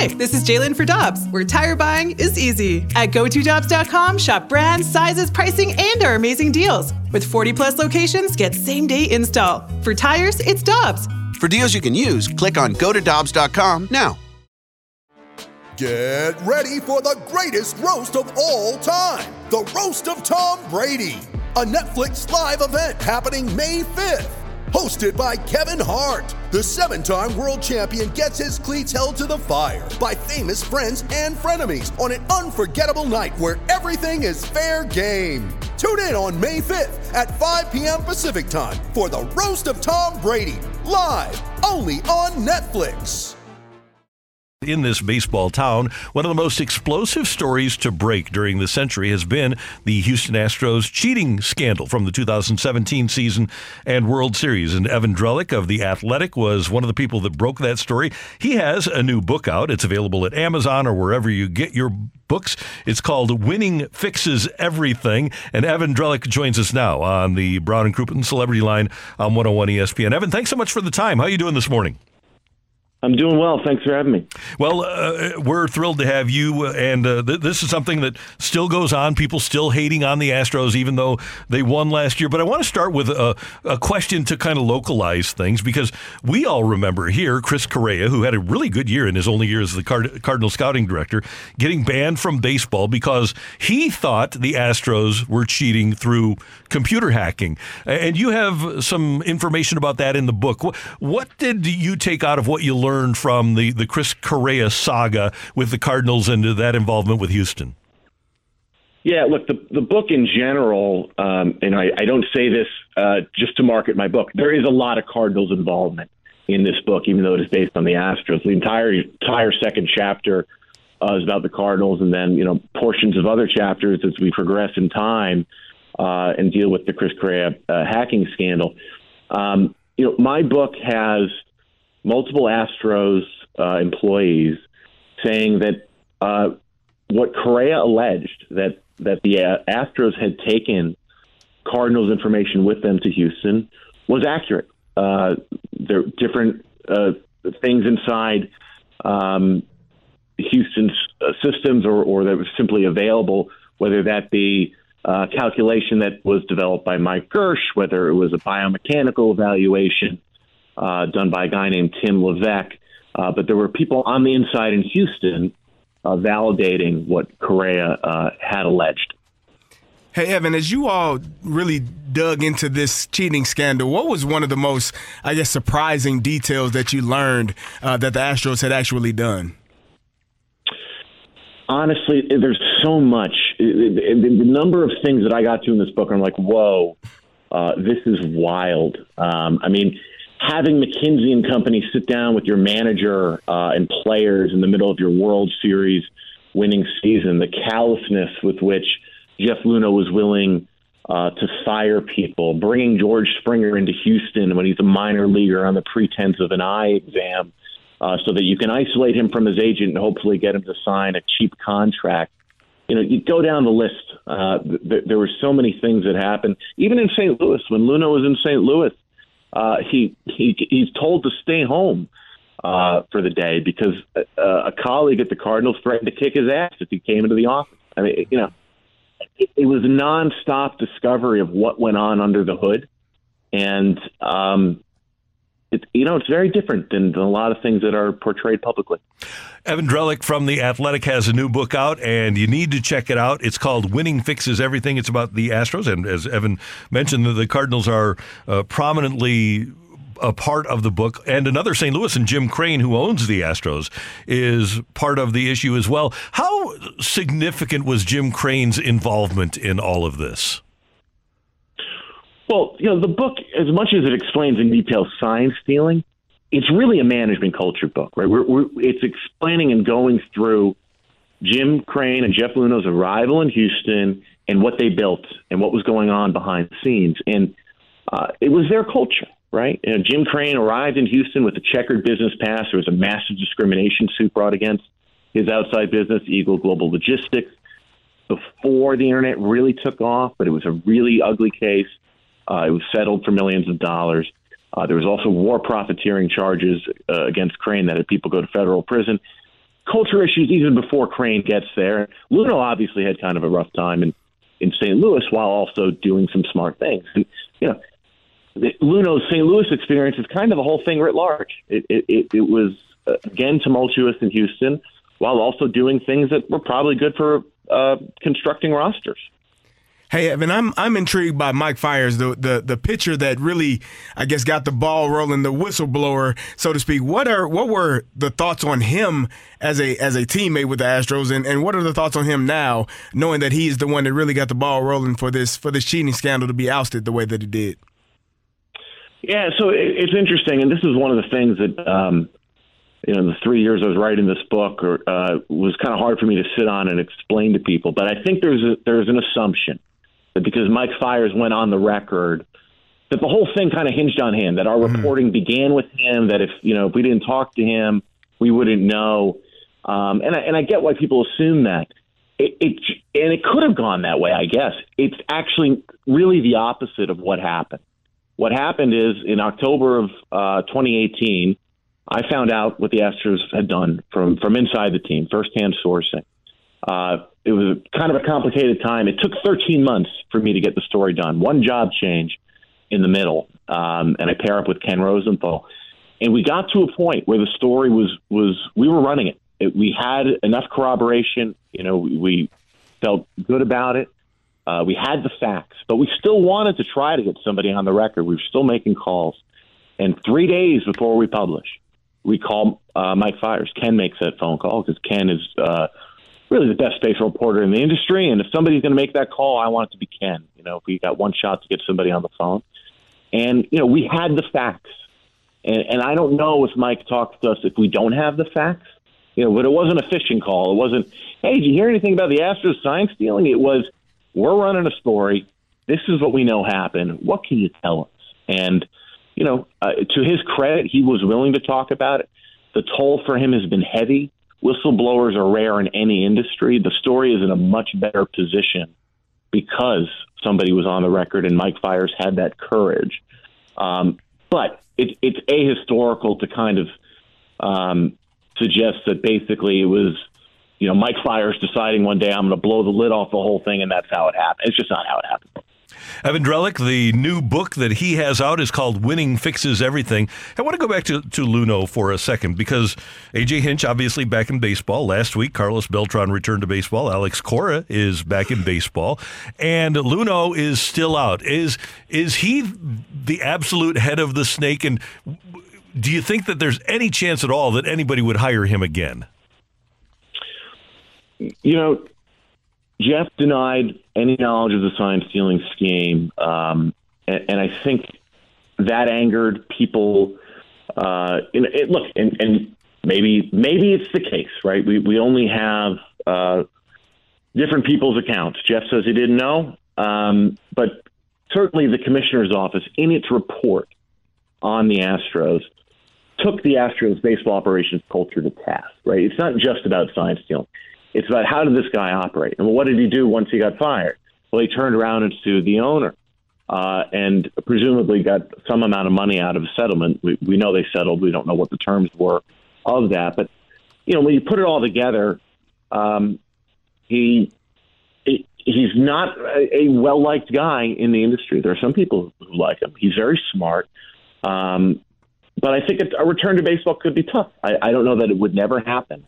Hi, this is Jalen for Dobbs, where tire buying is easy. At GoToDobbs.com, shop brands, sizes, pricing, and our amazing deals. With 40 plus locations, get same day install. For tires, it's Dobbs. For deals you can use, click on GoToDobbs.com now. Get ready for the greatest roast of all time the Roast of Tom Brady, a Netflix live event happening May 5th. Hosted by Kevin Hart, the seven time world champion gets his cleats held to the fire by famous friends and frenemies on an unforgettable night where everything is fair game. Tune in on May 5th at 5 p.m. Pacific time for the Roast of Tom Brady, live only on Netflix. In this baseball town, one of the most explosive stories to break during the century has been the Houston Astros cheating scandal from the 2017 season and World Series. And Evan Drellich of The Athletic was one of the people that broke that story. He has a new book out. It's available at Amazon or wherever you get your books. It's called Winning Fixes Everything. And Evan Drellich joins us now on the Brown and Crouppen Celebrity Line on 101 ESPN. Evan, thanks so much for the time. How are you doing this morning? I'm doing well. Thanks for having me. Well, uh, we're thrilled to have you, uh, and uh, th- this is something that still goes on. People still hating on the Astros, even though they won last year. But I want to start with a, a question to kind of localize things because we all remember here Chris Correa, who had a really good year in his only year as the Card- Cardinal scouting director, getting banned from baseball because he thought the Astros were cheating through computer hacking. And you have some information about that in the book. What, what did you take out of what you learned? Learned from the, the Chris Correa saga with the Cardinals and that involvement with Houston? Yeah, look, the the book in general, um, and I, I don't say this uh, just to market my book. There is a lot of Cardinals involvement in this book, even though it is based on the Astros. The entire entire second chapter uh, is about the Cardinals, and then you know portions of other chapters as we progress in time uh, and deal with the Chris Correa uh, hacking scandal. Um, you know, my book has multiple Astros uh, employees saying that uh, what Correa alleged that that the uh, Astros had taken Cardinals information with them to Houston was accurate. Uh, there are different uh, things inside um, Houston's uh, systems, or, or that was simply available, whether that be uh, calculation that was developed by Mike Girsch, whether it was a biomechanical evaluation uh, done by a guy named Tim Levesque. Uh, but there were people on the inside in Houston uh, validating what Correa uh, had alleged. Hey, Evan, as you all really dug into this cheating scandal, what was one of the most, I guess, surprising details that you learned uh, that the Astros had actually done? Honestly, there's so much. The number of things that I got to in this book, I'm like, whoa, uh, this is wild. Um, I mean, having McKinsey and Company sit down with your manager uh, and players in the middle of your World Series winning season, the callousness with which Jeff Luhnow was willing uh, to fire people, bringing George Springer into Houston when he's a minor leaguer on the pretense of an eye exam, uh, so that you can isolate him from his agent and hopefully get him to sign a cheap contract. You know, you go down the list. Uh, th- there were so many things that happened, even in St. Louis when Luhnow was in St. Louis uh, he, he he's told to stay home uh, for the day because a, a colleague at the Cardinals threatened to kick his ass if he came into the office. I mean, you know, it, it was nonstop discovery of what went on under the hood, and um, it, you know, it's very different than, than, a lot of things that are portrayed publicly. Evan Drellich from The Athletic has a new book out, and you need to check it out. It's called Winning Fixes Everything. It's about the Astros, and as Evan mentioned, the Cardinals are uh, prominently a part of the book, and another St. Louis and Jim Crane, who owns the Astros, is part of the issue as well. How significant was Jim Crane's involvement in all of this? Well, you know, the book, as much as it explains in detail sign stealing, it's really a management culture book, right? We're, we're, it's explaining and going through Jim Crane and Jeff Luhnow's arrival in Houston and what they built and what was going on behind the scenes. And uh, it was their culture, right? You know, Jim Crane arrived in Houston with a checkered business past. There was a massive discrimination suit brought against his outside business, Eagle Global Logistics, before the internet really took off, but it was a really ugly case. Uh, it was settled for millions of dollars. Uh, there was also war profiteering charges uh, against Crane that had people go to federal prison. culture issues even before Crane gets there. Luhnow obviously had kind of a rough time in, in St. Louis while also doing some smart things. And, you know, Luhnow's St. Louis experience is kind of the whole thing writ large. It, it, it, it was, uh, again, tumultuous in Houston while also doing things that were probably good for uh, constructing rosters. Hey Evan, I'm I'm intrigued by Mike Fiers, the, the the pitcher that really, I guess, got the ball rolling, the whistleblower, so to speak. What are what were the thoughts on him as a as a teammate with the Astros, and, and what are the thoughts on him now, knowing that he is the one that really got the ball rolling for this for this cheating scandal to be ousted the way that he did? Yeah, so it's interesting, and this is one of the things that um, you know, the three years I was writing this book, or, uh, was kind of hard for me to sit on and explain to people. But I think there's a, there's an assumption because Mike Fiers went on the record, that the whole thing kind of hinged on him. That our mm-hmm. reporting began with him. That if you know if we didn't talk to him, we wouldn't know. Um, and I, and I get why people assume that. It, it and it could have gone that way. I guess it's actually really the opposite of what happened. What happened is in October of uh, 2018, I found out what the Astros had done from from inside the team, firsthand sourcing. Uh, it was kind of a complicated time. It took 13 months for me to get the story done. One job change in the middle, um, and I pair up with Ken Rosenthal, and we got to a point where the story was was we were running it. it we had enough corroboration. You know, we, we felt good about it. Uh, we had the facts, but we still wanted to try to get somebody on the record. We were still making calls, and three days before we publish, we call uh, Mike Fiers. Ken makes that phone call because Ken is. Uh, really the best baseball reporter in the industry. And if somebody's going to make that call, I want it to be Ken. You know, if we got one shot to get somebody on the phone, and you know, we had the facts. And, and I don't know if Mike talked to us if we don't have the facts. You know, but it wasn't a fishing call. It wasn't, hey, did you hear anything about the Astros sign stealing? It was, we're running a story. This is what we know happened. What can you tell us? And, you know, uh, to his credit, he was willing to talk about it. The toll for him has been heavy whistleblowers are rare in any industry. The story is in a much better position because somebody was on the record and Mike Fiers had that courage. Um, but it, it's ahistorical to kind of um, suggest that basically it was, you know, Mike Fiers deciding one day I'm going to blow the lid off the whole thing and that's how it happened. It's just not how it happened. Evan Drellich, the new book that he has out is called Winning Fixes Everything. I want to go back to, to Luhnow for a second because AJ Hinch, obviously back in baseball. Last week, Carlos Beltran returned to baseball. Alex Cora is back in baseball. And Luhnow is still out. Is, is he the absolute head of the snake? And do you think that there's any chance at all that anybody would hire him again? You know, Jeff denied any knowledge of the sign stealing scheme, um, and, and, I think that angered people. Uh, look, and, and, maybe maybe it's the case, right? We we only have uh, different people's accounts. Jeff says he didn't know, um, but certainly the commissioner's office, in its report on the Astros, took the Astros baseball operations culture to task. Right? It's not just about sign stealing. It's about how did this guy operate? And what did he do once he got fired? Well, he turned around and sued the owner uh, and presumably got some amount of money out of a settlement. We, we know they settled. We don't know what the terms were of that. But, you know, when you put it all together, um, he, he he's not a, a well liked guy in the industry. There are some people who like him. He's very smart. Um, but I think a return to baseball could be tough. I, I don't know that it would never happen.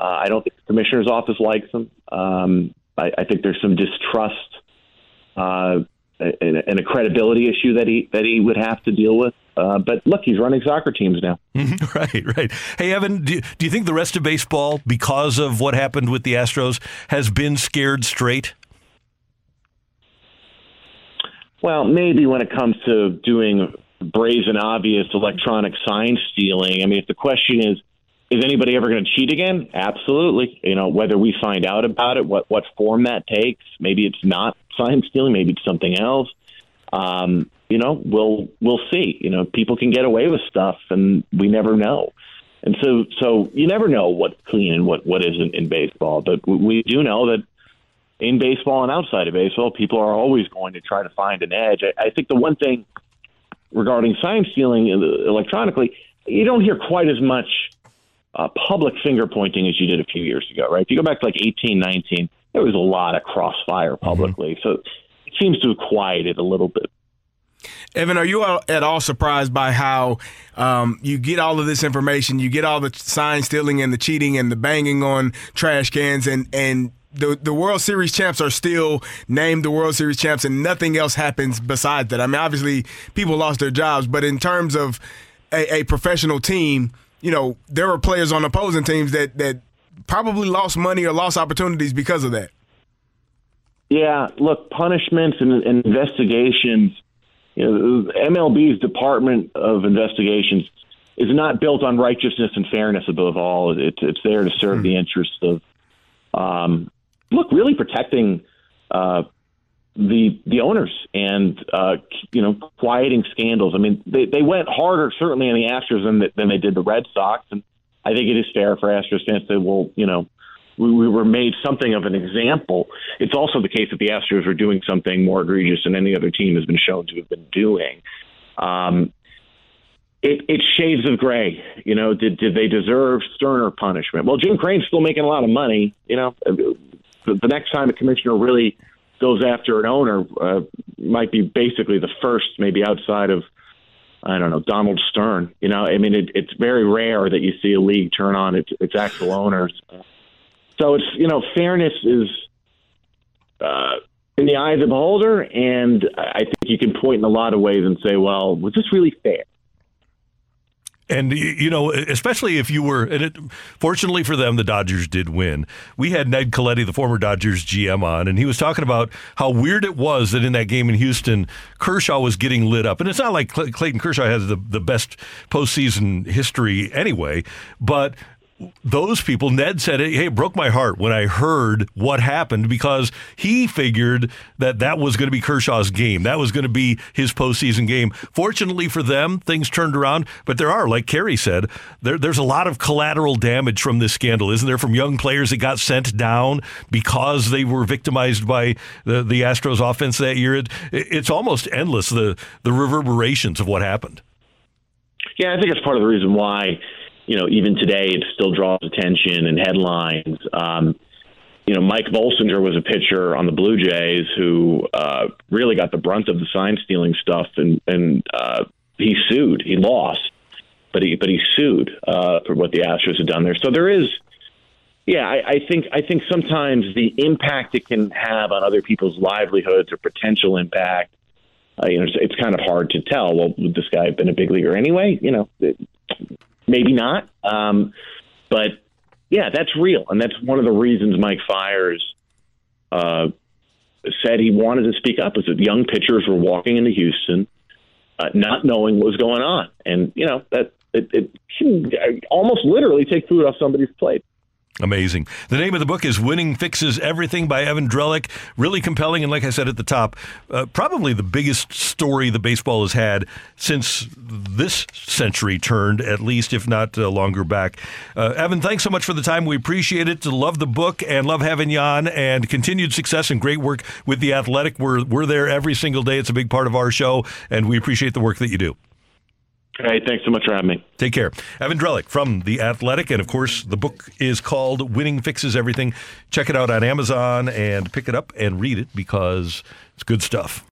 Uh, I don't think the commissioner's office likes him. Um, I, I, think there's some distrust uh, and, and, a credibility issue that he that he would have to deal with. Uh, but look, he's running soccer teams now. right, right. Hey, Evan, do, do you think the rest of baseball, because of what happened with the Astros, has been scared straight? Well, maybe when it comes to doing brazen, obvious electronic sign stealing. I mean, if the question is, is anybody ever going to cheat again? Absolutely. You know, whether we find out about it, what what form that takes, maybe it's not sign stealing, maybe it's something else. Um, you know, we'll we'll see. You know, people can get away with stuff, and we never know. And so, so you never know what's clean and what what isn't in baseball. But we do know that in baseball and outside of baseball, people are always going to try to find an edge. I, I think the one thing regarding sign stealing electronically, you don't hear quite as much uh, public finger pointing as you did a few years ago, right? If you go back to like 18, 19, there was a lot of crossfire publicly. Mm-hmm. So it seems to have quieted a little bit. Evan, are you at all surprised by how um, you get all of this information, you get all the sign stealing and the cheating and the banging on trash cans, and and the the World Series champs are still named the World Series champs, and nothing else happens besides that. I mean, obviously, people lost their jobs, but in terms of a, a professional team, you know, there were players on opposing teams that that probably lost money or lost opportunities because of that. Yeah, look, punishments and, and investigations. You know, MLB's Department of Investigations is not built on righteousness and fairness above all. It's it's there to serve mm-hmm. the interests of, um, look, really protecting uh, the the owners and uh, you know quieting scandals. I mean, they they went harder certainly on the Astros than than they did the Red Sox, and I think it is fair for Astros fans to well, you know, we, we were made something of an example. It's also the case that the Astros were doing something more egregious than any other team has been shown to have been doing. Um, it, it's shades of gray. You know, did did they deserve sterner punishment? Well, Jim Crane's still making a lot of money. You know, the, the next time a commissioner really goes after an owner uh, might be basically the first, maybe outside of I don't know Donald Stern. You know, I mean, it, it's very rare that you see a league turn on its, its actual owners. So it's you know, fairness is uh, in the eye of the beholder, and I think you can point in a lot of ways and say, well, was this really fair? And you know, especially if you were, and it, fortunately for them, the Dodgers did win. We had Ned Colletti, the former Dodgers GM, on, and he was talking about how weird it was that in that game in Houston, Kershaw was getting lit up. And it's not like Clayton Kershaw has the the best postseason history anyway, but those people, Ned said, "Hey, it broke my heart when I heard what happened because he figured that that was going to be Kershaw's game. That was going to be his postseason game. Fortunately for them, things turned around, but there are, like Kerry said, there, there's a lot of collateral damage from this scandal, isn't there? From young players that got sent down because they were victimized by the, the Astros offense that year. It, it's almost endless the the reverberations of what happened. Yeah, I think it's part of the reason why you know, even today it still draws attention and headlines. Um, you know, Mike Bolsinger was a pitcher on the Blue Jays who uh, really got the brunt of the sign stealing stuff, and and uh, he sued. He lost, but he but he sued uh, for what the Astros had done there. So there is, yeah, I, I think I think sometimes the impact it can have on other people's livelihoods or potential impact. Uh, you know, it's, it's kind of hard to tell. Well, would this guy have been a big leaguer anyway? You know, it, maybe not. Um, but yeah, that's real, and that's one of the reasons Mike Fiers uh, said he wanted to speak up. Is that young pitchers were walking into Houston, uh, not knowing what was going on, and you know that it, it can almost literally take food off somebody's plate. Amazing. The name of the book is Winning Fixes Everything by Evan Drellich. Really compelling. And like I said at the top, uh, probably the biggest story the baseball has had since this century turned, at least, if not uh, longer back. Uh, Evan, thanks so much for the time. We appreciate it. Love the book and love having you on and continued success and great work with The Athletic. We're, we're there every single day. It's a big part of our show, and we appreciate the work that you do. Hey, thanks so much for having me. Take care. Evan Drellich from The Athletic. And of course, the book is called Winning Fixes Everything. Check it out on Amazon and pick it up and read it because it's good stuff.